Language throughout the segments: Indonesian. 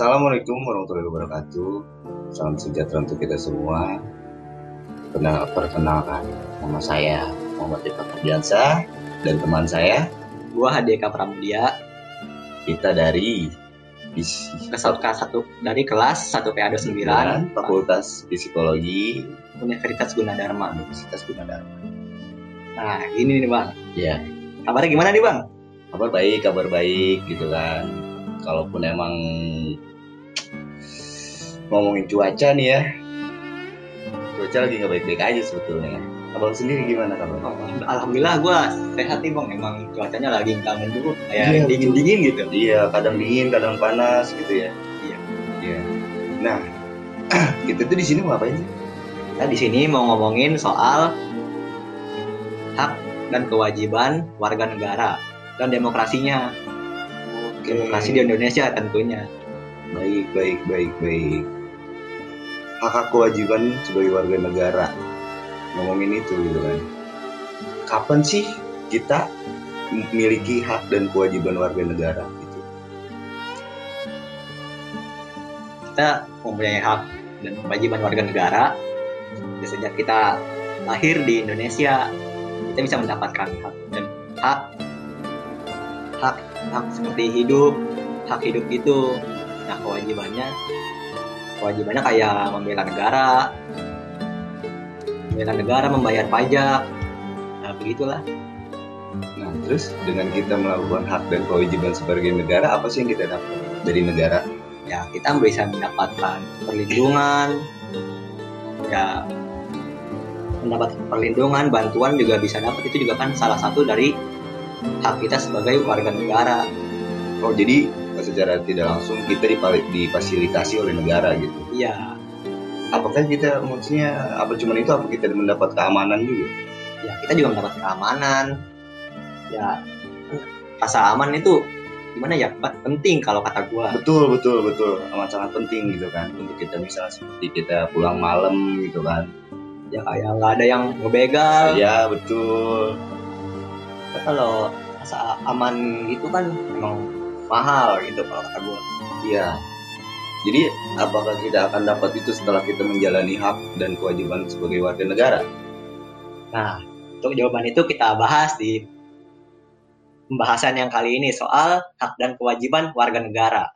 Assalamualaikum warahmatullahi wabarakatuh. Salam sejahtera untuk kita semua. Kenal, perkenalkan, nama saya Muhammad Eka Fardiansa dan teman saya Gua Hadeka Pramudia kita dari kelas satu dari kelas 1 PA 29 Fakultas Psikologi Universitas Gunadarma. Universitas Gunadarma. Nah, gini nih Bang. Ya, Kabarnya gimana nih Bang? kabar baik, kabar baik gitu kan. Kalaupun emang ngomongin cuaca nih ya, cuaca lagi nggak baik-baik aja sebetulnya. Abang sendiri gimana kabar? Alhamdulillah gua sehat nih Bang. Emang cuacanya lagi nggak mendukung Iya, kayak dingin-dingin gitu. Iya, kadang dingin, kadang panas gitu ya. Iya. Iya. Nah, kita tuh di sini mau ngapain sih? Kita di sini mau ngomongin soal hak dan kewajiban warga negara dan demokrasinya. Demokrasi di Indonesia tentunya. Baik, baik, baik, baik. Hak hak kewajiban sebagai warga negara. Ngomongin itu gitu kan. Kapan sih kita memiliki hak dan kewajiban warga negara gitu? Kita mempunyai hak dan kewajiban warga negara Ya, sejak kita lahir di Indonesia kita bisa mendapatkan hak dan hak hak hak seperti hidup hak hidup itu nah kewajibannya kewajibannya kayak membela negara. Membela negara membayar pajak. Nah begitulah. Nah, terus dengan kita melakukan hak dan kewajiban sebagai negara, apa sih yang kita dapat dari negara? ya kita bisa mendapatkan perlindungan. Ya mendapat perlindungan bantuan juga bisa dapat. Itu juga kan salah satu dari hak kita sebagai warga negara. Oh, jadi secara tidak langsung kita difasilitasi oleh negara gitu. iya Apakah kita maksudnya apa cuman itu apa kita mendapat keamanan juga? ya kita juga mendapat keamanan ya rasa aman itu gimana ya penting kalau kata gua Betul, betul, betul. Amat sangat penting gitu kan untuk kita misalnya seperti kita pulang malam gitu kan. ya kayak nggak ada yang ngebegal Ya, betul. Kalau rasa aman gitu kan emang mahal gitu kalau kata gua Iya. Jadi apakah kita akan dapat itu setelah kita menjalani hak dan kewajiban sebagai warga negara? Nah, untuk jawaban itu kita bahas di pembahasan yang kali ini soal hak dan kewajiban warga negara.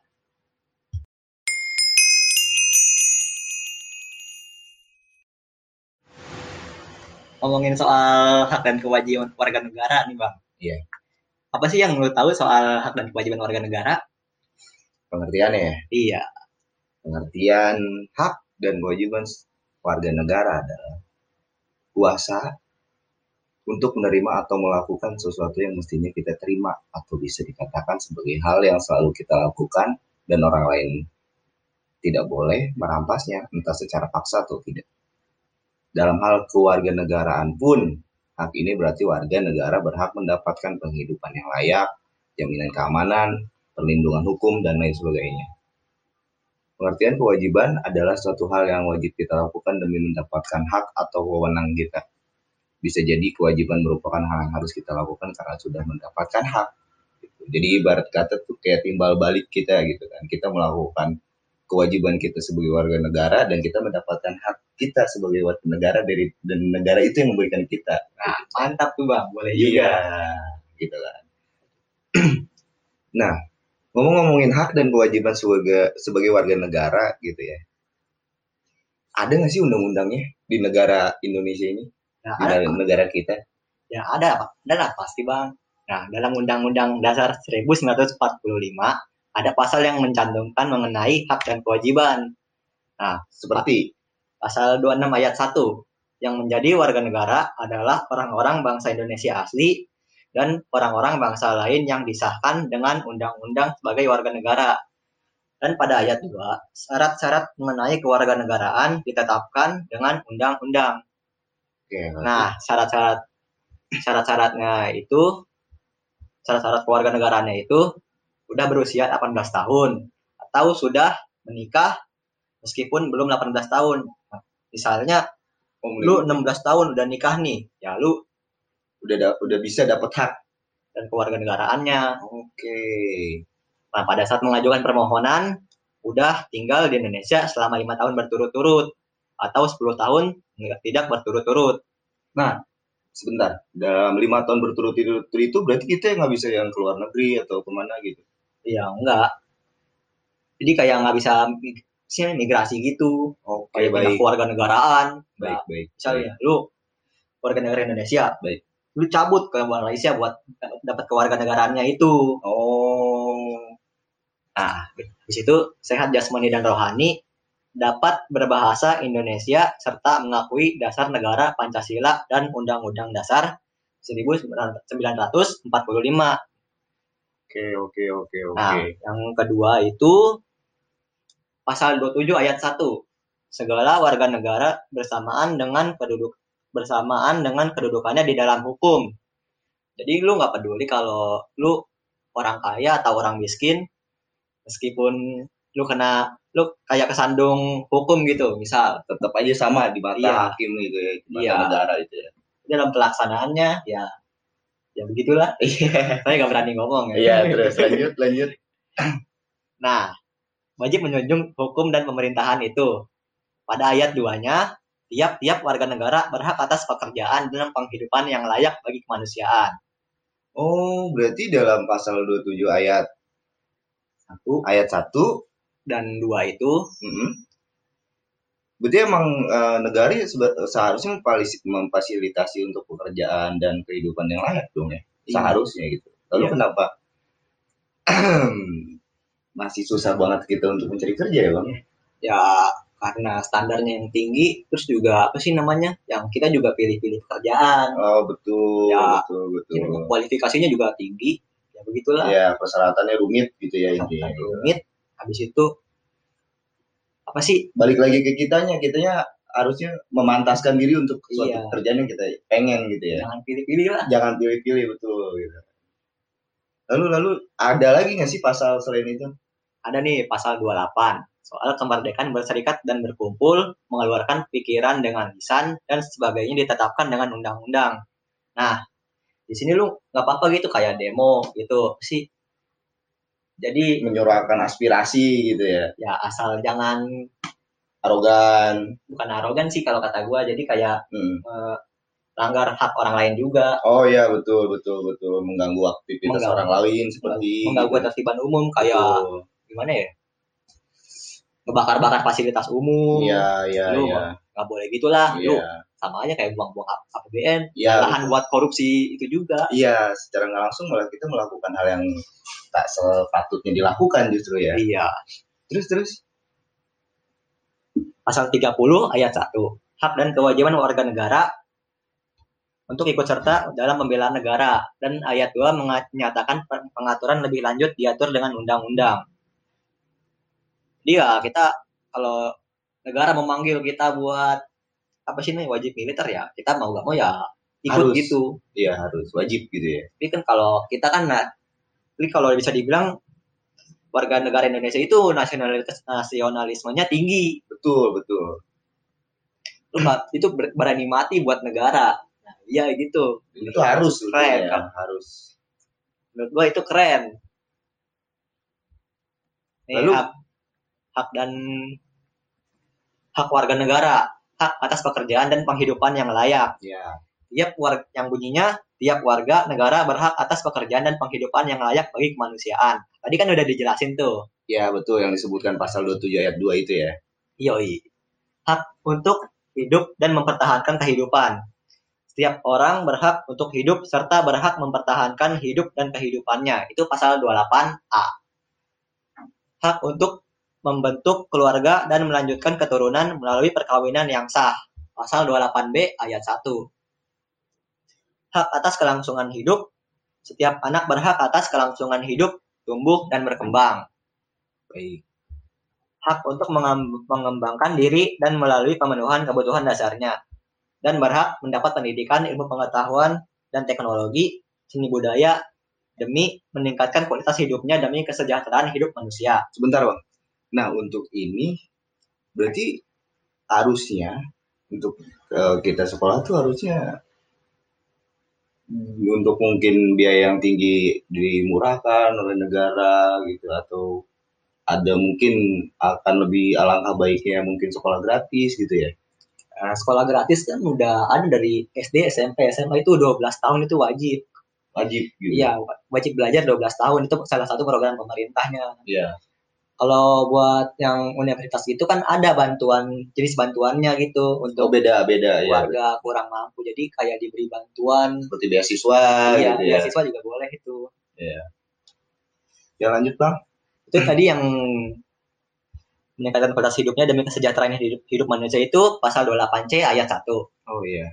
Ngomongin soal hak dan kewajiban warga negara nih, Bang. Iya. Apa sih yang lu tahu soal hak dan kewajiban warga negara? Pengertiannya ya. Iya. Pengertian hak dan kewajiban warga negara adalah kuasa untuk menerima atau melakukan sesuatu yang mestinya kita terima atau bisa dikatakan sebagai hal yang selalu kita lakukan dan orang lain tidak boleh merampasnya entah secara paksa atau tidak. Dalam hal kewarganegaraan pun hak ini berarti warga negara berhak mendapatkan penghidupan yang layak, jaminan keamanan, perlindungan hukum dan lain sebagainya. Pengertian kewajiban adalah suatu hal yang wajib kita lakukan demi mendapatkan hak atau wewenang kita. Bisa jadi kewajiban merupakan hal yang harus kita lakukan karena sudah mendapatkan hak. gitu. Jadi ibarat kata tuh kayak timbal balik kita gitu kan. Kita melakukan kewajiban kita sebagai warga negara dan kita mendapatkan hak kita sebagai warga negara dari dan negara itu yang memberikan kita. Nah, mantap tuh, Bang. Boleh Iya, juga. gitu kan. nah, ngomong-ngomongin hak dan kewajiban sebagai sebagai warga negara gitu ya. Ada nggak sih undang-undangnya di negara Indonesia ini, Nah, di ada, negara- negara kita? ya ada, Pak. Ada lah pasti, Bang. Nah, dalam Undang-Undang Dasar 1945 ada pasal yang mencantumkan mengenai hak dan kewajiban. Seperti Pasal 26 ayat 1 yang menjadi warga negara adalah orang-orang bangsa Indonesia asli dan orang-orang bangsa lain yang disahkan dengan undang-undang sebagai warga negara. Dan pada ayat 2, syarat-syarat mengenai kewarganegaraan ditetapkan dengan undang-undang. Oke, Nah, syarat-syarat syarat-syaratnya itu syarat-syarat kewarganegaraannya itu udah berusia 18 tahun atau sudah menikah meskipun belum 18 tahun. Misalnya oh, lu 16 tahun udah nikah nih, ya lu udah da- udah bisa dapat hak. dan kewarganegaraannya. Oke. Nah, pada saat mengajukan permohonan udah tinggal di Indonesia selama lima tahun berturut-turut atau 10 tahun tidak berturut-turut. Nah, sebentar, dalam lima tahun berturut-turut itu berarti kita nggak bisa yang keluar negeri atau ke mana gitu? Iya, enggak. Jadi kayak nggak bisa sih migrasi gitu. Oke, pindah baik. keluarga negaraan. Baik, baik. Misalnya lu warga negara Indonesia, Baik. lu cabut ke Malaysia buat dapat kewarganegaraannya itu. Oh, Nah, di situ sehat jasmani dan rohani dapat berbahasa Indonesia serta mengakui dasar negara Pancasila dan Undang-Undang Dasar 1945. oke, oke, oke, oke. Nah, yang kedua itu pasal 27 ayat 1. Segala warga negara bersamaan dengan penduduk bersamaan dengan kedudukannya di dalam hukum. Jadi lu nggak peduli kalau lu orang kaya atau orang miskin, meskipun lu kena lu kayak kesandung hukum gitu, misal Tetap aja sama di mata Iya. hakim gitu ya, di mata Iya. negara itu ya. dalam pelaksanaannya ya ya begitulah. Saya nggak berani ngomong ya. Iya, terus lanjut, lanjut. Nah, wajib menjunjung hukum dan pemerintahan itu. Pada ayat 2-nya, tiap-tiap warga negara berhak atas pekerjaan dan penghidupan yang layak bagi kemanusiaan. Oh, berarti dalam pasal 27 ayat Satu ayat 1 dan dua itu Mm-mm. Berarti emang negara ya seba- seharusnya memfasilitasi untuk pekerjaan dan kehidupan yang layak dong ya. Iya. Seharusnya gitu. Lalu Iya. kenapa masih susah banget kita untuk mencari kerja ya bang? ya karena standarnya yang tinggi, terus juga apa sih namanya? Yang kita juga pilih-pilih pekerjaan, Oh betul, Ya. betul, betul. kualifikasinya juga tinggi. Ya begitulah. Ya persyaratannya rumit gitu ya intinya. Sampai rumit. Habis itu apa sih? Balik lagi ke kitanya, kitanya harusnya memantaskan diri untuk suatu Iya. pekerjaan yang kita pengen gitu ya. Jangan pilih-pilih lah. Jangan pilih-pilih betul gitu. Lalu lalu ada lagi nggak sih pasal selain itu? Ada nih pasal 28 soal kemerdekaan berserikat dan berkumpul, mengeluarkan pikiran dengan lisan dan sebagainya ditetapkan dengan undang-undang. Nah, di sini lu nggak apa-apa gitu kayak demo gitu sih. Jadi Menyuarakan aspirasi gitu ya. ya asal jangan Arogan. bukan arogan sih kalau kata gua jadi kayak Hmm. eh, langgar hak orang lain juga, Oh iya betul betul betul mengganggu aktivitas Mengganggu. orang lain seperti mengganggu ketertiban umum kayak Betul. Gimana ya? Ngebakar-bakar fasilitas umum. Iya iya iya. nggak boleh gitulah. Lu Iya. sama aja kayak buang-buang APBN, Iya. lahan buat korupsi itu juga. Iya, secara nggak langsung malah kita melakukan hal yang tak sepatutnya dilakukan justru ya. Iya. Terus terus. Pasal 30 ayat 1. Hak dan kewajiban warga negara untuk ikut serta dalam pembelaan negara dan ayat 2 menga- menyatakan pe- pengaturan lebih lanjut diatur dengan undang-undang. Jadi ya kita kalau negara memanggil kita buat apa sih nih wajib militer ya kita mau gak mau ya ikut Harus. gitu. Iya harus wajib gitu ya. Tapi kan kalau kita kan nah, kalau bisa dibilang warga negara Indonesia itu nasionalitas nasionalismenya tinggi. Betul betul. Itu ber- berani mati buat negara. Nah, iya gitu. Itu harus Keren, sebetulnya, kan? harus. Menurut gua itu keren. Nih, Lalu? Hak, dan hak warga negara, hak atas pekerjaan dan penghidupan yang layak. Ya. Tiap warga yang bunyinya tiap warga negara berhak atas pekerjaan dan penghidupan yang layak bagi kemanusiaan. Tadi kan udah dijelasin tuh. Ya betul yang disebutkan pasal 27 ayat 2 itu ya. Yoi. Hak untuk hidup dan mempertahankan kehidupan. Setiap orang berhak untuk hidup serta berhak mempertahankan hidup dan kehidupannya. Itu pasal 28A. Hak untuk membentuk keluarga dan melanjutkan keturunan melalui perkawinan yang sah. Pasal 28B ayat 1. Hak atas kelangsungan hidup. Setiap anak berhak atas kelangsungan hidup, tumbuh, dan berkembang Baik. hak untuk mengem- mengembangkan diri dan melalui pemenuhan kebutuhan dasarnya, dan berhak mendapat pendidikan ilmu pengetahuan dan teknologi, seni budaya, demi meningkatkan kualitas hidupnya demi kesejahteraan hidup manusia. Sebentar bang. Nah untuk ini berarti harusnya untuk eh, kita sekolah tuh harusnya untuk mungkin biaya yang tinggi dimurahkan oleh negara gitu atau ada mungkin akan lebih alangkah baiknya mungkin sekolah gratis gitu ya Nah, sekolah gratis kan udah ada dari SD, SMP, SMA itu 12 tahun itu wajib. wajib gitu Iya, wajib belajar 12 tahun itu salah satu program pemerintahnya. Iya. Kalau buat yang universitas itu kan ada bantuan jenis bantuannya gitu oh untuk beda beda ya warga kurang mampu. Jadi kayak diberi bantuan. seperti beasiswa Iya, gitu ya beasiswa juga boleh itu. ya lanjut bang Itu tadi yang meningkatkan kualitas hidupnya demi kesejahteraan hidup, hidup manusia itu pasal 28C ayat 1. oh iya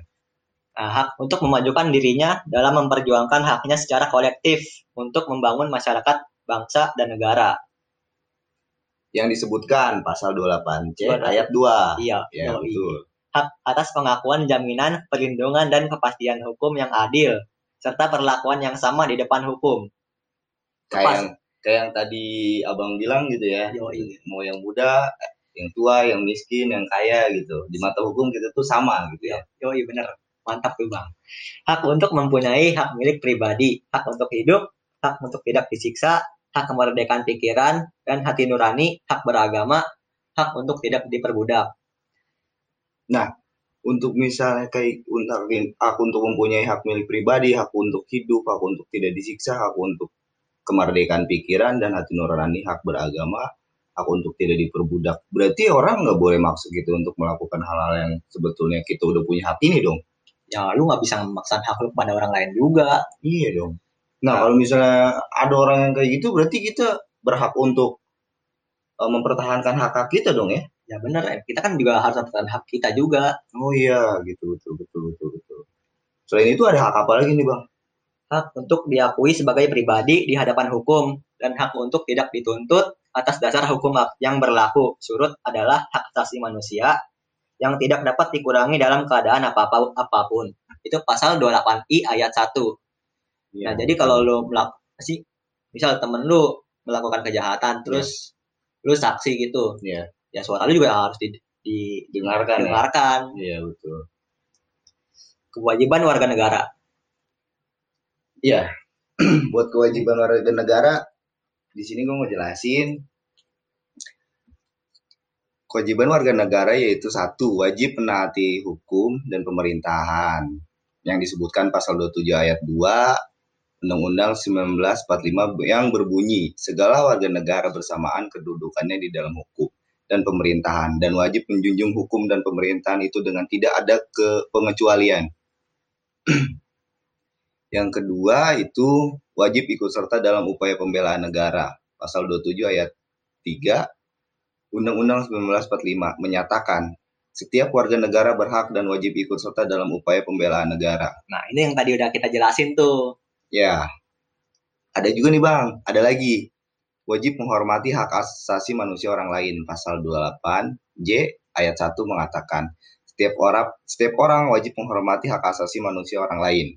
Nah, hak untuk memajukan dirinya dalam memperjuangkan haknya secara kolektif untuk membangun masyarakat, bangsa, dan negara. Yang disebutkan pasal 28C Benar. ayat 2 Iya, ya yoi. betul hak atas pengakuan jaminan, perlindungan, dan kepastian hukum yang adil, serta perlakuan yang sama di depan hukum. kayak Pas. yang kayak yang tadi abang bilang gitu ya Yoi. mau yang muda yang tua yang miskin yang kaya gitu di mata hukum kita tuh sama gitu ya Yoi, bener. Mantap tuh, Bang. Hak untuk mempunyai hak milik pribadi, hak untuk hidup, hak untuk tidak disiksa, hak kemerdekaan pikiran dan hati nurani, hak beragama, hak untuk tidak diperbudak. untuk misalnya kayak untuk hak untuk mempunyai hak milik pribadi hak untuk hidup hak untuk tidak disiksa hak untuk kemerdekaan pikiran dan hati nurani hak beragama hak untuk tidak diperbudak berarti orang nggak boleh maksud gitu untuk melakukan hal-hal yang sebetulnya kita udah punya hak ini dong Ya, lu nggak bisa memaksakan hak lu kepada orang lain juga. Iya dong. Nah, kalau misalnya ada orang yang kayak gitu, berarti kita berhak untuk eh, mempertahankan hak hak kita dong ya? Ya bener, ya. kita kan juga harus mempertahankan hak kita juga. Oh iya, gitu betul betul betul betul. Selain itu ada hak apa lagi nih bang? Hak untuk diakui sebagai pribadi di hadapan hukum, dan hak untuk tidak dituntut atas dasar hukum yang berlaku. Surut adalah hak asasi manusia yang tidak dapat dikurangi dalam keadaan apa apa pun. Itu pasal 28I ayat 1. Nah, jadi kalau lu melakukan sih misal temen lu melakukan kejahatan terus lu saksi gitu. Iya. Ya suara lu juga harus di, di- dengarkan ya. didengarkan. Iya betul. Kewajiban warga negara. Iya. Buat kewajiban warga negara, di sini gue mau jelasin. Kewajiban warga negara yaitu satu, wajib menaati hukum dan pemerintahan yang disebutkan pasal 27 ayat 2 Undang-Undang 1945 yang berbunyi segala warga negara bersamaan kedudukannya di dalam hukum dan pemerintahan dan wajib menjunjung hukum dan pemerintahan itu dengan tidak ada ke pengecualian. yang kedua itu wajib ikut serta dalam upaya pembelaan negara. Pasal 27 ayat 3 Undang-Undang 1945 menyatakan setiap warga negara berhak dan wajib ikut serta dalam upaya pembelaan negara. Nah, ini yang tadi udah kita jelasin tuh. Ya, ada juga nih bang, ada lagi. Wajib menghormati hak asasi manusia orang lain. Pasal 28J ayat 1 mengatakan, setiap orang setiap orang wajib menghormati hak asasi manusia orang lain.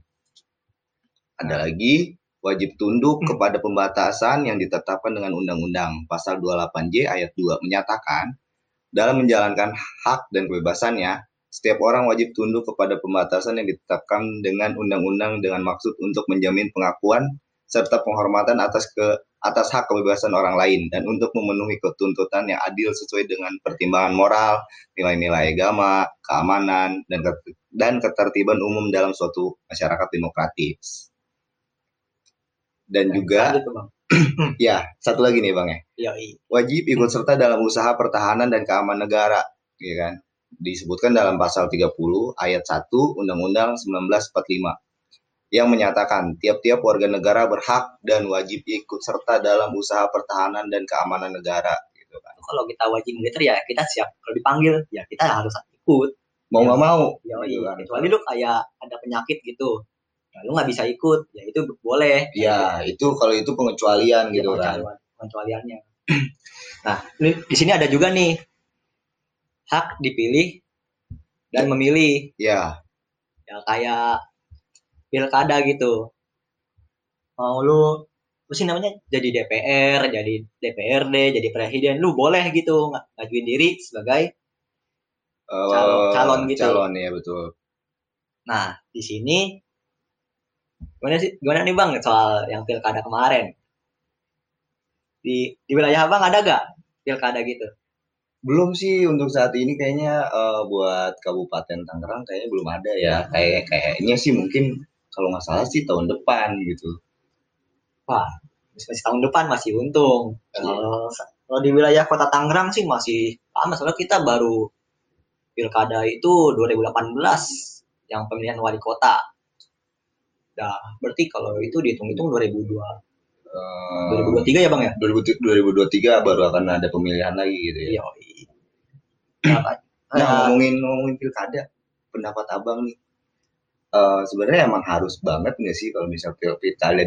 Ada lagi, wajib tunduk kepada pembatasan yang ditetapkan dengan undang-undang. Pasal 28J ayat 2 menyatakan, dalam menjalankan hak dan kebebasannya, setiap orang wajib tunduk kepada pembatasan yang ditetapkan dengan undang-undang dengan maksud untuk menjamin pengakuan serta penghormatan atas ke atas hak kebebasan orang lain dan untuk memenuhi ketuntutan yang adil sesuai dengan pertimbangan moral, nilai-nilai agama, keamanan dan dan ketertiban umum dalam suatu masyarakat demokratis. Dan juga ya, satu lagi nih Bang ya wajib ikut serta dalam usaha pertahanan dan keamanan negara, ya kan? Disebutkan dalam pasal 30 ayat 1 Undang-Undang 1945 yang menyatakan tiap-tiap warga negara berhak dan wajib ikut serta dalam usaha pertahanan dan keamanan negara gitu kan. Kalau kita wajib militer ya kita siap. Kalau dipanggil ya kita harus ikut. Mau nggak mau Yoi. gitu kan. Kecuali lu kayak ada penyakit gitu. Nah, lu nggak bisa ikut, ya itu boleh. Ya, itu kalau itu pengecualian gitu kan. pengecualian- pengecualiannya. nah, di sini ada juga nih hak dipilih dan memilih Ya, ya kayak pilkada gitu. Mau lu sih namanya jadi DPR, jadi DPRD, jadi presiden, lu boleh gitu ng- ngajuin diri sebagai eh, Calon- calon gitu. Calon ya betul. Nah, di sini gimana sih? Gimana nih Bang soal yang pilkada kemarin? di di wilayah abang ada gak pilkada gitu belum sih untuk saat ini kayaknya uh, buat Kabupaten Tangerang kayaknya belum ada ya. Kayak kayaknya sih mungkin kalau nggak salah sih tahun depan gitu. Wah masih tahun depan masih untung. Kalau kalau di wilayah kota Tangerang sih masih lama. Soalnya kita baru pilkada itu 2018 yang pemilihan wali kota. Nah, berarti kalau itu dihitung-hitung 2002 uh, 2023 ya Bang ya? 2023 baru akan ada pemilihan lagi gitu ya. Iya. Nah, nah ngomongin ngomongin pilkada, pendapat Abang nih. Uh, sebenarnya emang harus banget nggak sih kalau misal pilkada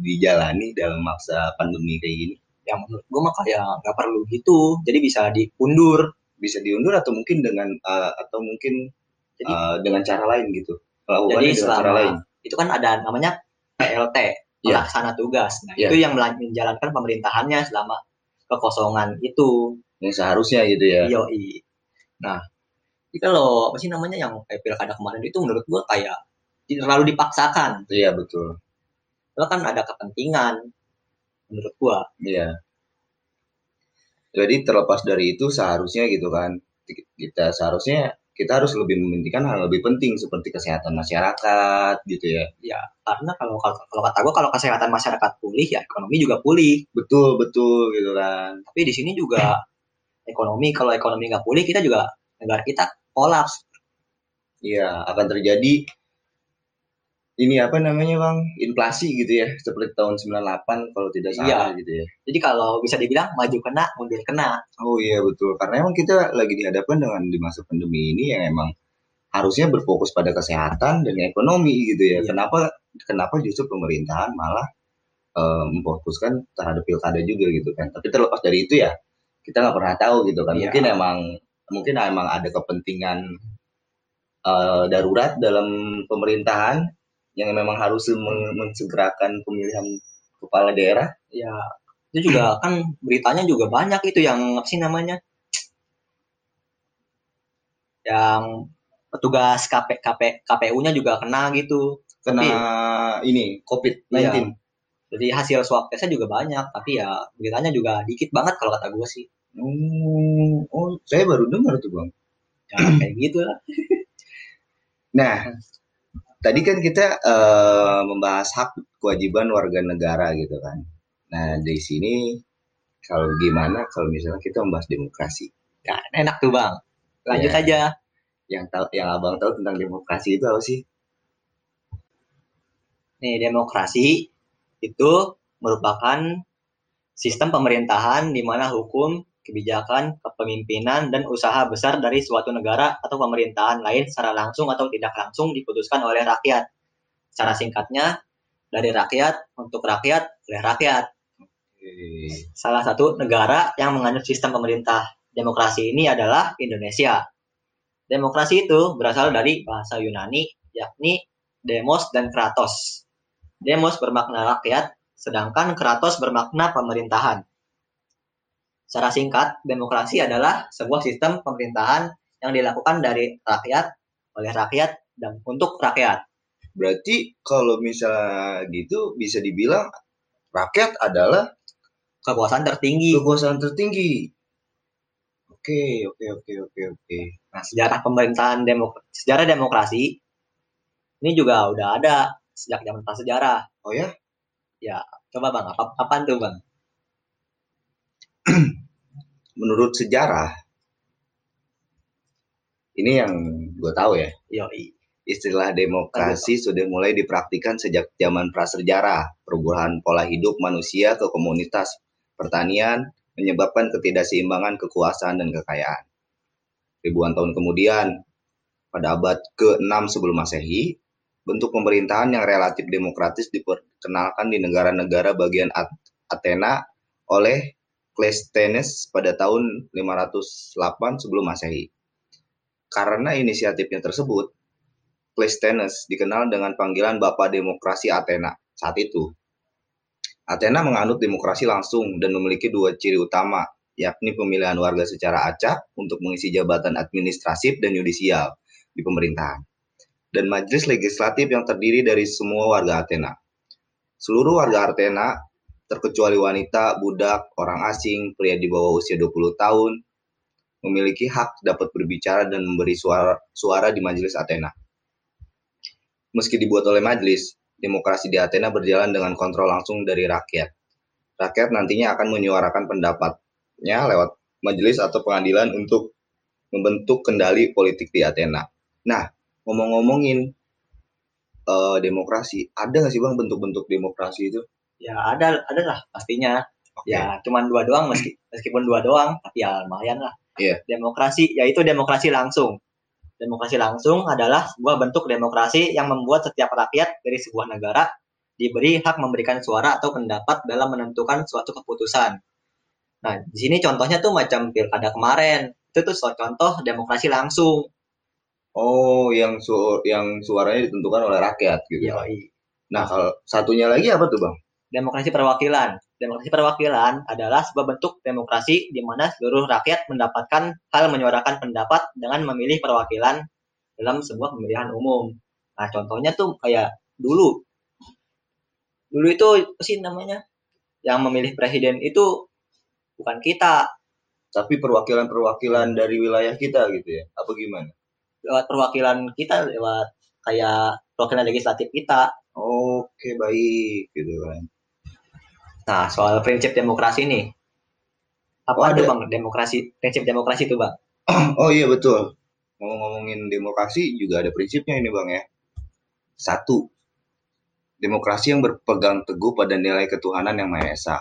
dijalani dalam masa pandemi kayak gini? Ya menurut gue mah kayak nggak perlu gitu. Jadi bisa diundur. Bisa diundur atau mungkin dengan uh, atau mungkin jadi, uh, dengan cara lain gitu. jadi selama, cara lain. itu kan ada namanya PLT yeah. pelaksana tugas. Nah, yeah. itu yang menjalankan pemerintahannya selama kekosongan itu. Yang seharusnya gitu ya. Yoi. Nah, itu kalau apa sih namanya yang kayak pilkada kemarin itu menurut gua kayak terlalu dipaksakan. Iya, betul. Itu kan ada kepentingan menurut gua. Iya. Jadi terlepas dari itu seharusnya gitu kan kita seharusnya kita harus lebih mementingkan hal lebih penting seperti kesehatan masyarakat gitu ya. Ya, karena kalau kalau kata gue kalau kesehatan masyarakat pulih ya ekonomi juga pulih. Betul betul gitu kan. Tapi di sini juga ekonomi kalau ekonomi nggak pulih kita juga negara kita kolaps. Iya akan terjadi ini apa namanya bang? Inflasi gitu ya seperti tahun 98 kalau tidak salah iya. gitu ya. Jadi kalau bisa dibilang maju kena mundur kena. Oh iya betul. Karena emang kita lagi dihadapkan dengan di masa pandemi ini yang emang harusnya berfokus pada kesehatan dan ekonomi gitu ya. Iya. kenapa kenapa justru pemerintahan malah um, memfokuskan terhadap pilkada juga gitu kan? Tapi terlepas dari itu ya kita nggak pernah tahu gitu kan. Iya. mungkin emang mungkin emang ada kepentingan uh, darurat dalam pemerintahan yang memang harus mensegerakan pemilihan kepala daerah? Ya itu juga kan beritanya juga banyak itu yang apa sih namanya? Yang petugas KP, KP, KPU-nya juga kena gitu. Kena tapi, ini COVID-19 iya, jadi hasil swab testnya juga banyak tapi ya beritanya juga dikit banget kalau kata gue sih. Oh, oh saya baru dengar tuh bang. Ya, kayak gitu lah. Nah tadi kan kita uh, membahas hak kewajiban warga negara gitu kan. Nah di sini kalau gimana kalau misalnya kita membahas demokrasi? Nah, enak tuh bang. Lanjut ya, aja. Yang tahu, yang abang tahu tentang demokrasi itu apa sih? Nih demokrasi itu merupakan sistem pemerintahan di mana hukum kebijakan, kepemimpinan, dan usaha besar dari suatu negara atau pemerintahan lain secara langsung atau tidak langsung diputuskan oleh rakyat. Secara singkatnya, dari rakyat untuk rakyat oleh rakyat. Salah satu negara yang menganut sistem pemerintah demokrasi ini adalah Indonesia. Demokrasi itu berasal dari bahasa Yunani, yakni demos dan kratos. Demos bermakna rakyat, sedangkan kratos bermakna pemerintahan. Secara singkat, demokrasi adalah sebuah sistem pemerintahan yang dilakukan dari rakyat, oleh rakyat, dan untuk rakyat. Berarti kalau misalnya gitu bisa dibilang rakyat adalah kekuasaan tertinggi. Kekuasaan tertinggi. Oke, oke, oke, oke, oke. Nah, sejarah pemerintahan demok sejarah demokrasi ini juga udah ada sejak zaman prasejarah. Oh ya? Ya, coba Bang, apa apaan tuh Bang? menurut sejarah ini yang gue tahu ya. Yoi. Istilah demokrasi Aduh. sudah mulai dipraktikkan sejak zaman prasejarah. Perubahan pola hidup manusia ke komunitas pertanian menyebabkan ketidakseimbangan kekuasaan dan kekayaan. Ribuan tahun kemudian, pada abad ke-6 sebelum Masehi, bentuk pemerintahan yang relatif demokratis diperkenalkan di negara-negara bagian Athena oleh Cleisthenes pada tahun 508 sebelum Masehi. Karena inisiatifnya tersebut, Cleisthenes dikenal dengan panggilan Bapak Demokrasi Athena saat itu. Athena menganut demokrasi langsung dan memiliki dua ciri utama, yakni pemilihan warga secara acak untuk mengisi jabatan administratif dan yudisial di pemerintahan, dan majelis legislatif yang terdiri dari semua warga Athena. Seluruh warga Athena terkecuali wanita, budak, orang asing, pria di bawah usia 20 tahun, memiliki hak dapat berbicara dan memberi suara, suara di majelis Athena. Meski dibuat oleh majelis, demokrasi di Athena berjalan dengan kontrol langsung dari rakyat. Rakyat nantinya akan menyuarakan pendapatnya lewat majelis atau pengadilan untuk membentuk kendali politik di Athena. Nah, ngomong-ngomongin uh, demokrasi, ada nggak sih bang bentuk-bentuk demokrasi itu? Ya ada ada lah pastinya okay. ya cuman dua doang meski meskipun dua doang tapi ya lumayan lah yeah. demokrasi yaitu demokrasi langsung demokrasi langsung adalah sebuah bentuk demokrasi yang membuat setiap rakyat dari sebuah negara diberi hak memberikan suara atau pendapat dalam menentukan suatu keputusan. Nah, di sini contohnya tuh macam pilkada kemarin. Itu tuh contoh demokrasi langsung. Oh, yang su yang suaranya ditentukan oleh rakyat gitu. Yoi. Nah, kalau satunya lagi apa tuh, Bang? Demokrasi perwakilan. Demokrasi perwakilan adalah sebuah bentuk demokrasi di mana seluruh rakyat mendapatkan hal menyuarakan pendapat dengan memilih perwakilan dalam sebuah pemilihan umum. Nah, contohnya tuh kayak dulu. Dulu itu apa sih namanya? Yang memilih presiden itu bukan kita, tapi perwakilan-perwakilan dari wilayah kita gitu ya. Apa gimana? Lewat perwakilan kita lewat kayak perwakilan legislatif kita. Oke, baik gitu kan. Nah, soal prinsip demokrasi nih. Apa oh, ada bang demokrasi prinsip demokrasi itu bang? Oh iya betul. Ngomong-ngomongin demokrasi juga ada prinsipnya ini bang ya. Satu, demokrasi yang berpegang teguh pada nilai ketuhanan yang maha esa.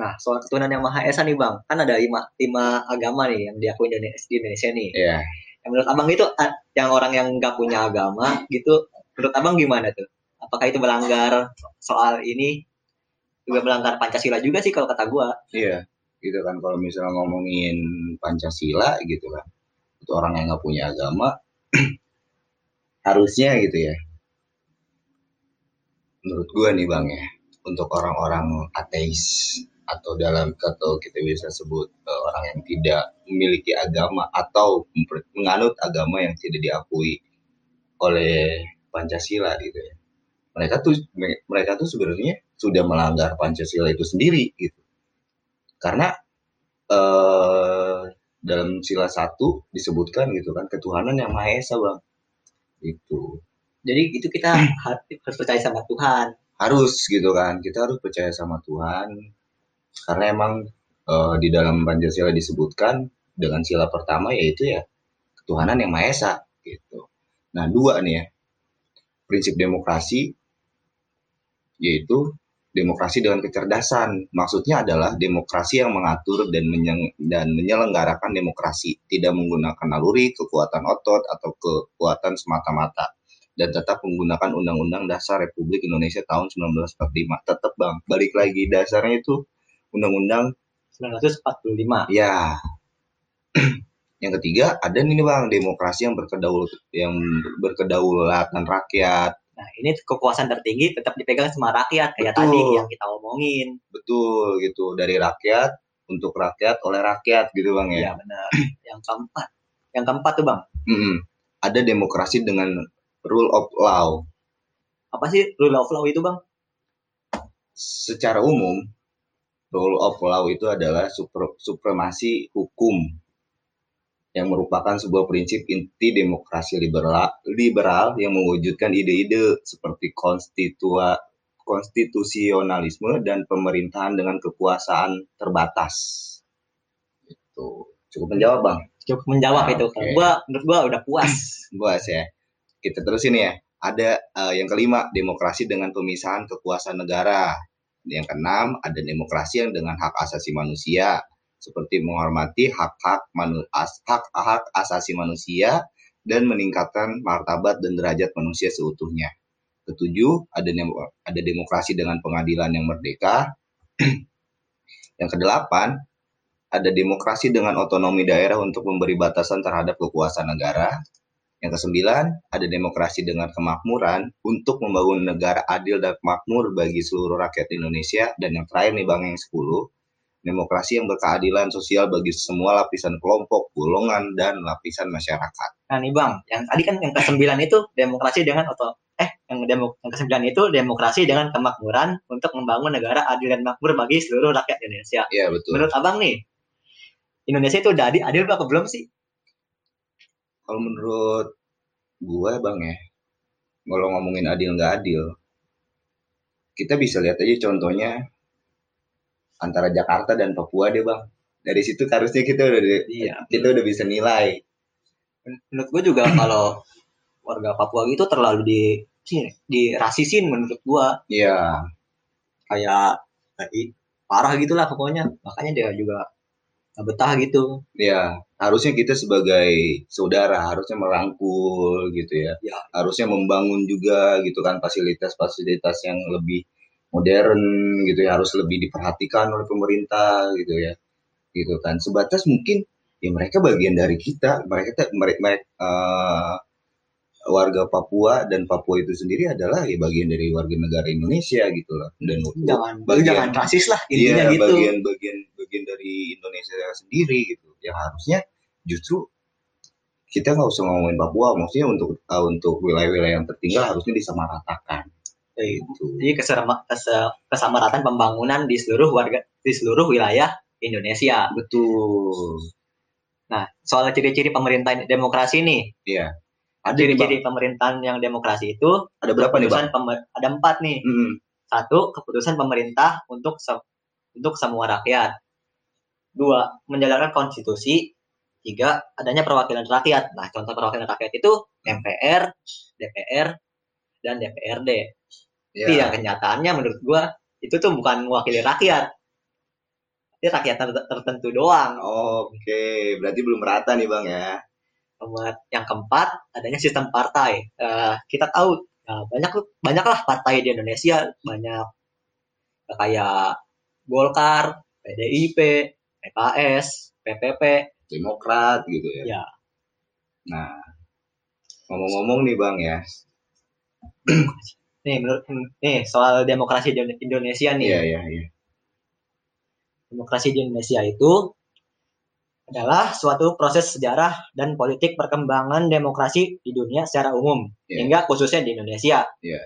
Nah, soal ketuhanan yang maha esa nih bang, kan ada lima, lima agama nih yang diakui di Indonesia nih. Iya. Yeah. Yang menurut abang itu yang orang yang nggak punya agama gitu, menurut abang gimana tuh? Apakah itu melanggar soal ini juga melanggar Pancasila juga sih kalau kata gua. Iya, gitu kan kalau misalnya ngomongin Pancasila gitu kan, itu orang yang nggak punya agama harusnya gitu ya. Menurut gua nih bang ya, untuk orang-orang ateis atau dalam atau kita bisa sebut uh, orang yang tidak memiliki agama atau menganut agama yang tidak diakui oleh Pancasila gitu ya. Mereka tuh mereka tuh sebenarnya sudah melanggar Pancasila itu sendiri gitu. Karena eh, dalam sila satu disebutkan gitu kan ketuhanan yang maha esa bang. Itu. Jadi itu kita harus percaya sama Tuhan. Harus gitu kan, kita harus percaya sama Tuhan. Karena emang eh, di dalam Pancasila disebutkan dengan sila pertama yaitu ya ketuhanan yang maha esa gitu. Nah dua nih ya prinsip demokrasi yaitu demokrasi dengan kecerdasan. Maksudnya adalah demokrasi yang mengatur dan, menyeng, dan menyelenggarakan demokrasi, tidak menggunakan naluri, kekuatan otot, atau kekuatan semata-mata. Dan tetap menggunakan Undang-Undang Dasar Republik Indonesia tahun 1945. Tetap bang, balik lagi dasarnya itu Undang-Undang 1945. Ya. yang ketiga ada nih bang demokrasi yang yang berkedaulatan rakyat Nah, ini kekuasaan tertinggi tetap dipegang sama rakyat kayak Betul. tadi yang kita omongin. Betul gitu, dari rakyat untuk rakyat oleh rakyat gitu Bang ya. Iya benar. yang keempat. Yang keempat tuh Bang. Mm -hmm. Ada demokrasi dengan rule of law. Apa sih rule of law itu Bang? Secara umum, rule of law itu adalah super, supremasi hukum yang merupakan sebuah prinsip inti demokrasi liberal, liberal yang mewujudkan ide-ide seperti konstitua, konstitusionalisme dan pemerintahan dengan kekuasaan terbatas. Itu cukup menjawab bang. Cukup menjawab nah, itu. Okay. Gua menurut gua udah puas. puas ya. Kita terus ini ya. Ada uh, yang kelima demokrasi dengan pemisahan kekuasaan negara. Yang keenam ada demokrasi yang dengan hak asasi manusia seperti menghormati hak-hak hak-hak asasi manusia dan meningkatkan martabat dan derajat manusia seutuhnya. Ketujuh, ada ada demokrasi dengan pengadilan yang merdeka. yang kedelapan, ada demokrasi dengan otonomi daerah untuk memberi batasan terhadap kekuasaan negara. Yang kesembilan, ada demokrasi dengan kemakmuran untuk membangun negara adil dan makmur bagi seluruh rakyat Indonesia. Dan yang terakhir nih Bang yang sepuluh, demokrasi yang berkeadilan sosial bagi semua lapisan kelompok, golongan, dan lapisan masyarakat. Nah nih Bang, yang tadi kan yang ke-9 itu demokrasi dengan eh yang demo yang kesembilan itu demokrasi dengan kemakmuran untuk membangun negara adil dan makmur bagi seluruh rakyat Indonesia. Iya betul. Menurut abang nih, Indonesia itu udah adil, adil apa belum sih? Kalau menurut gue bang ya, kalau ngomongin adil nggak adil, kita bisa lihat aja contohnya antara Jakarta dan Papua deh bang. Dari situ harusnya kita udah Iya. kita udah bisa nilai. Menurut gue juga kalau warga Papua gitu terlalu di sini dirasisin menurut gua Iya, kayak tadi parah gitulah pokoknya makanya dia juga nggak betah gitu iya. Harusnya kita sebagai saudara harusnya merangkul gitu ya. Ya. Harusnya membangun juga gitu kan fasilitas-fasilitas yang lebih modern gitu ya harus lebih diperhatikan oleh pemerintah gitu ya. Gitu kan. Sebatas mungkin ya mereka bagian dari kita. Mereka mereka, eh, warga Papua dan Papua itu sendiri adalah ya bagian dari warga negara Indonesia gitu loh. Dan jangan bagian- jangan rasis lah intinya Iya, gitu. bagian bagian bagian dari Indonesia sendiri gitu. Yang harusnya justru kita nggak usah ngomongin Papua, maksudnya untuk uh, untuk wilayah-wilayah yang tertinggal harusnya disamaratakan. Gitu. jadi keserama- kese- kesamaratan pembangunan di seluruh warga di seluruh wilayah Indonesia Betul. nah soal ciri-ciri pemerintahan demokrasi nih Iya. Ada ciri-ciri pemerintahan yang demokrasi itu Ada berapa nih, Bang? pemer- ada empat nih Hmm. Satu, keputusan pemerintah untuk se- untuk semua rakyat. Dua, menjalankan konstitusi. Tiga, adanya perwakilan rakyat. Nah, contoh perwakilan rakyat itu MPR, DPR, dan DPRD. Tapi yang Iya. kenyataannya menurut gua itu tuh bukan mewakili rakyat. Itu rakyat ter- tertentu doang. Oke, berarti belum merata nih, Bang ya. Yang keempat, adanya sistem partai. Eh, kita tahu eh, banyak banyaklah partai di Indonesia, banyak eh, kayak Golkar, PDIP, PKS, PPP. Demokrat gitu ya. Ya. Nah, ngomong-ngomong nih, Bang ya. Nih menurut nih soal demokrasi di Indonesia nih. Iya, iya, iya. Demokrasi di Indonesia itu adalah suatu proses sejarah dan politik perkembangan demokrasi di dunia secara umum, Iya. hingga khususnya di Indonesia. Iya.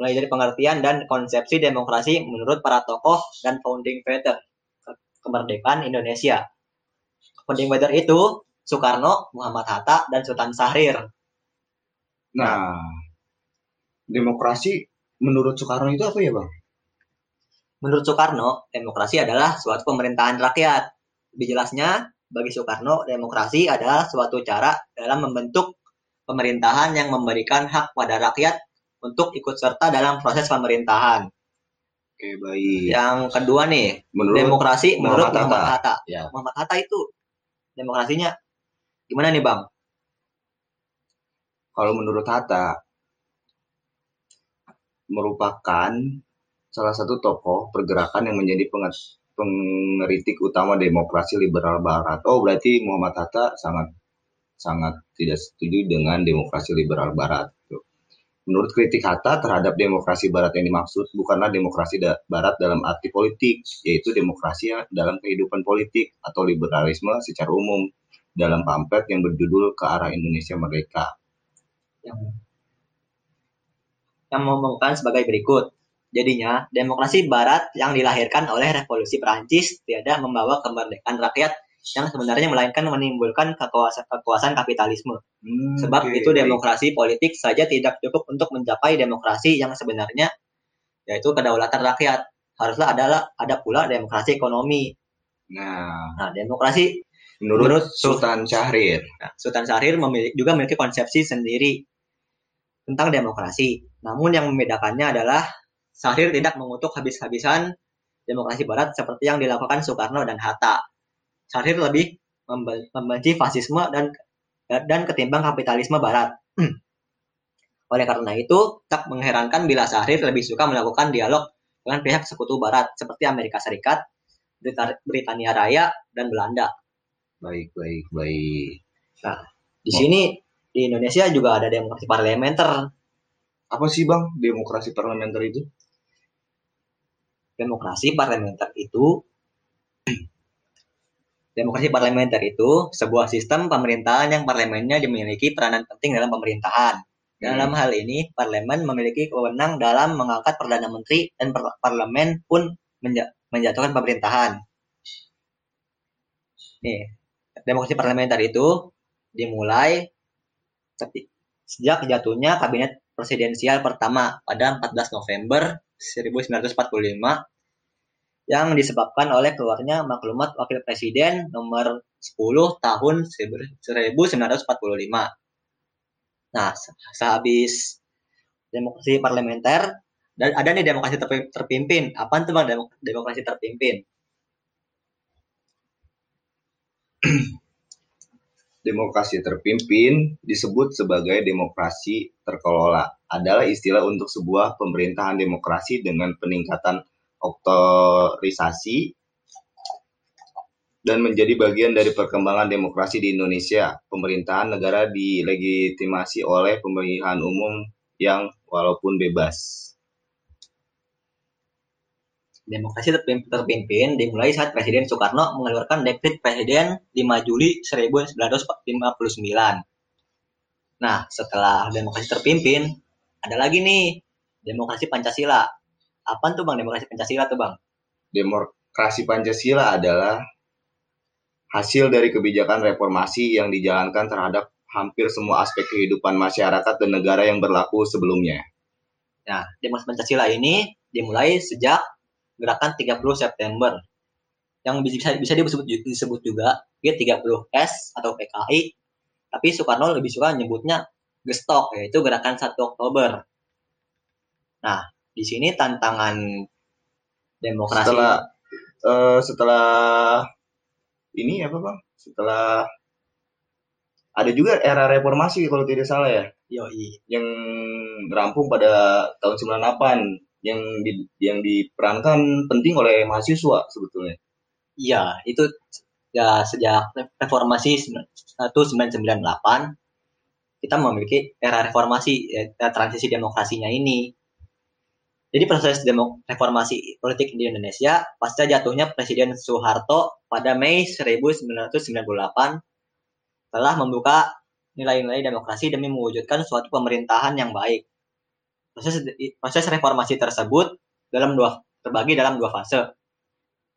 Mulai dari pengertian dan konsepsi demokrasi menurut para tokoh dan founding father ke- kemerdekaan Indonesia. Founding father itu Soekarno, Muhammad Hatta, dan Sultan Syahrir. Nah, demokrasi menurut Soekarno itu apa ya, Bang? Menurut Soekarno, demokrasi adalah suatu pemerintahan rakyat. Lebih jelasnya, bagi Soekarno, demokrasi adalah suatu cara dalam membentuk pemerintahan yang memberikan hak pada rakyat untuk ikut serta dalam proses pemerintahan. Oke, baik. Yang kedua nih, Menurut demokrasi menurut Muhammad Muhammad Hatta. Hatta. Ya. Muhammad Hatta itu demokrasinya gimana nih Bang? kalau menurut Hatta merupakan salah satu tokoh pergerakan yang menjadi pengeritik utama demokrasi liberal barat. Oh, berarti Muhammad Hatta sangat sangat tidak setuju dengan demokrasi liberal barat. Menurut kritik Hatta terhadap demokrasi barat yang dimaksud bukanlah demokrasi da- barat dalam arti politik, yaitu demokrasi dalam kehidupan politik atau liberalisme secara umum dalam pamflet yang berjudul Ke Arah Indonesia Merdeka. yang yang mengumumkan sebagai berikut. Jadinya, demokrasi barat yang dilahirkan oleh revolusi Perancis tidak membawa kemerdekaan rakyat yang sebenarnya melainkan menimbulkan kekuasaan, kekuasaan kapitalisme. Hmm, Sebab oke, itu demokrasi politik saja tidak cukup untuk mencapai demokrasi yang sebenarnya yaitu kedaulatan rakyat. Haruslah adalah ada pula demokrasi ekonomi. Nah, Nah, demokrasi menurut, Menurut Sultan Syahrir, Nah, Sultan Syahrir memiliki, juga memiliki konsepsi sendiri tentang demokrasi. Namun yang membedakannya adalah Syahrir tidak mengutuk habis-habisan demokrasi barat seperti yang dilakukan Soekarno dan Hatta. Syahrir lebih membe- membenci fasisme dan dan ketimbang kapitalisme barat. Oleh karena itu, tak mengherankan bila Syahrir lebih suka melakukan dialog dengan pihak sekutu barat seperti Amerika Serikat, Brita- Britania Raya, dan Belanda. baik, baik, baik. Di sini di Indonesia juga ada demokrasi parlementer. Apa sih bang demokrasi parlementer itu? Demokrasi parlementer itu Demokrasi parlementer itu sebuah sistem pemerintahan yang parlemennya dimiliki peranan penting dalam pemerintahan. Dalam hal ini, parlemen memiliki wewenang dalam mengangkat perdana menteri dan parlemen pun menja menjatuhkan pemerintahan. Nih, demokrasi parlementer itu dimulai sejak jatuhnya kabinet presidensial pertama pada 14 November 1945 yang disebabkan oleh keluarnya maklumat wakil presiden nomor 10 tahun 1945 Nah, sehabis demokrasi parlementer, dan ada nih demokrasi terpimpin. Apa itu bang demokrasi terpimpin? demokrasi terpimpin disebut sebagai demokrasi terkelola. Adalah istilah untuk sebuah pemerintahan demokrasi dengan peningkatan otorisasi dan menjadi bagian dari perkembangan demokrasi di Indonesia. Pemerintahan negara dilegitimasi oleh pemilihan umum yang walaupun bebas. Demokrasi terpimpin dimulai saat Presiden Soekarno mengeluarkan dekret Presiden 5 Juli 1959. Nah, setelah demokrasi terpimpin, ada lagi nih demokrasi Pancasila. Apa tuh Bang demokrasi Pancasila tuh Bang? Demokrasi Pancasila adalah hasil dari kebijakan reformasi yang dijalankan terhadap hampir semua aspek kehidupan masyarakat dan negara yang berlaku sebelumnya. Nah, Demos Pancasila ini dimulai sejak gerakan 30 September. Yang bisa bisa disebut disebut juga G30S atau PKI tapi Soekarno lebih suka nyebutnya gestok yaitu gerakan 1 Oktober. Nah, di sini tantangan demokrasi. Setelah uh, setelah ini apa bang? Setelah ada juga era reformasi kalau tidak salah ya? Yoi. yang rampung pada tahun 98 yang di, yang diperankan penting oleh mahasiswa sebetulnya iya itu ya sejak reformasi 1998 kita memiliki era reformasi era transisi demokrasinya ini jadi proses demo, reformasi politik di Indonesia pasca jatuhnya Presiden Soeharto pada Mei 1998 telah membuka nilai-nilai demokrasi demi mewujudkan suatu pemerintahan yang baik. Proses proses reformasi tersebut dalam dua terbagi dalam dua fase,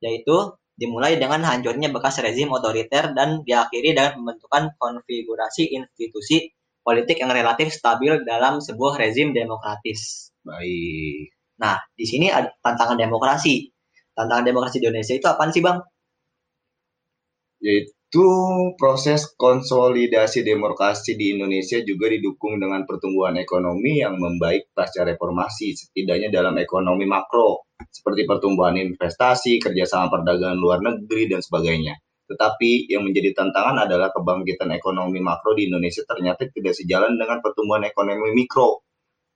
yaitu dimulai dengan hancurnya bekas rezim otoriter dan diakhiri dengan pembentukan konfigurasi institusi politik yang relatif stabil dalam sebuah rezim demokratis. Baik. Nah, di sini ada tantangan demokrasi. Tantangan demokrasi di Indonesia itu apa sih, Bang? Yaitu proses konsolidasi demokrasi di Indonesia juga didukung dengan pertumbuhan ekonomi yang membaik pasca reformasi, setidaknya dalam ekonomi makro, seperti pertumbuhan investasi, kerjasama perdagangan luar negeri, dan sebagainya. Tetapi yang menjadi tantangan adalah kebangkitan ekonomi makro di Indonesia ternyata tidak sejalan dengan pertumbuhan ekonomi mikro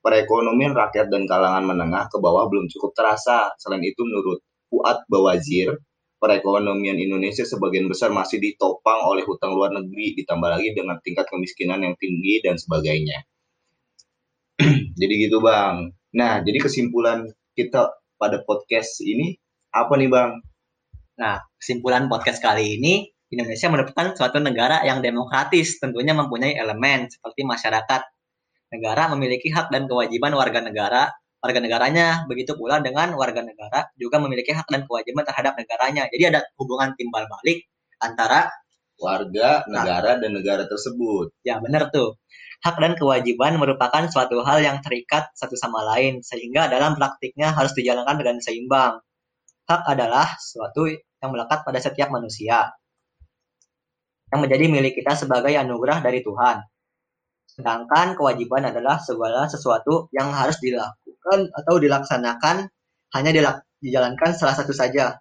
perekonomian rakyat dan kalangan menengah ke bawah belum cukup terasa. Selain itu, menurut Fuad Bawazir, perekonomian Indonesia sebagian besar masih ditopang oleh hutang luar negeri, ditambah lagi dengan tingkat kemiskinan yang tinggi dan sebagainya. jadi gitu bang. Nah, jadi kesimpulan kita pada podcast ini apa nih bang? Nah, kesimpulan podcast kali ini Indonesia merupakan suatu negara yang demokratis, tentunya mempunyai elemen seperti masyarakat negara memiliki hak dan kewajiban warga negara warga negaranya. Begitu pula dengan warga negara juga memiliki hak dan kewajiban terhadap negaranya. Jadi ada hubungan timbal balik antara warga negara nah, dan negara tersebut. Ya benar tuh. Hak dan kewajiban merupakan suatu hal yang terikat satu sama lain sehingga dalam praktiknya harus dijalankan dengan seimbang. Hak adalah suatu yang melekat pada setiap manusia yang menjadi milik kita sebagai anugerah dari Tuhan Sedangkan kewajiban adalah segala sesuatu yang harus dilakukan atau dilaksanakan hanya dijalankan salah satu saja.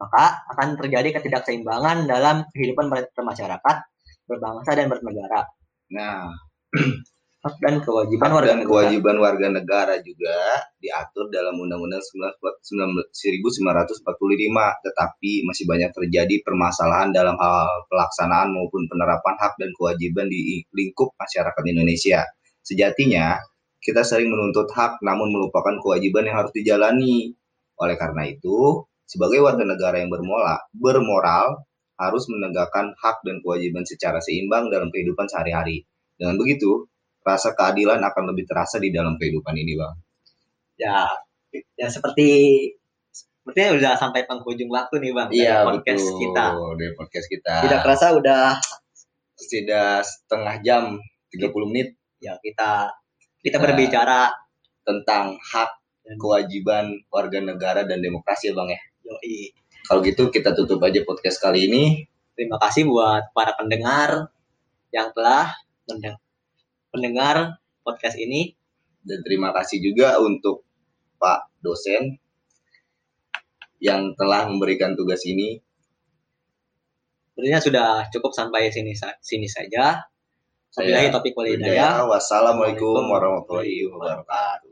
Maka akan terjadi ketidakseimbangan dalam kehidupan bermasyarakat, berbangsa dan bernegara. Nah, hak dan kewajiban warga dan kewajiban warga negara juga diatur dalam Undang-Undang 1945 tetapi masih banyak terjadi permasalahan dalam hal pelaksanaan maupun penerapan hak dan kewajiban di lingkup masyarakat Indonesia. Sejatinya kita sering menuntut hak namun melupakan kewajiban yang harus dijalani. Oleh karena itu, sebagai warga negara yang bermola, bermoral harus menegakkan hak dan kewajiban secara seimbang dalam kehidupan sehari-hari. Dengan begitu, rasa keadilan akan lebih terasa di dalam kehidupan ini bang. Ya, ya seperti sepertinya udah sampai penghujung waktu nih bang. Iya podcast betul. kita. Dari podcast kita. Tidak kerasa udah Sudah setengah jam 30 menit ya kita kita Kita- berbicara tentang hak kewajiban warga negara dan demokrasi ya bang ya. yoi. Kalau gitu kita tutup aja podcast kali ini. Terima kasih buat para pendengar yang telah mendeng- mendengar podcast ini. Dan terima kasih juga untuk Pak dosen yang telah memberikan tugas ini. Sebenarnya sudah cukup sampai sini sini saja. Saya Wabillahi taufiq hidayah. Wassalamualaikum warahmatullahi wabarakatuh.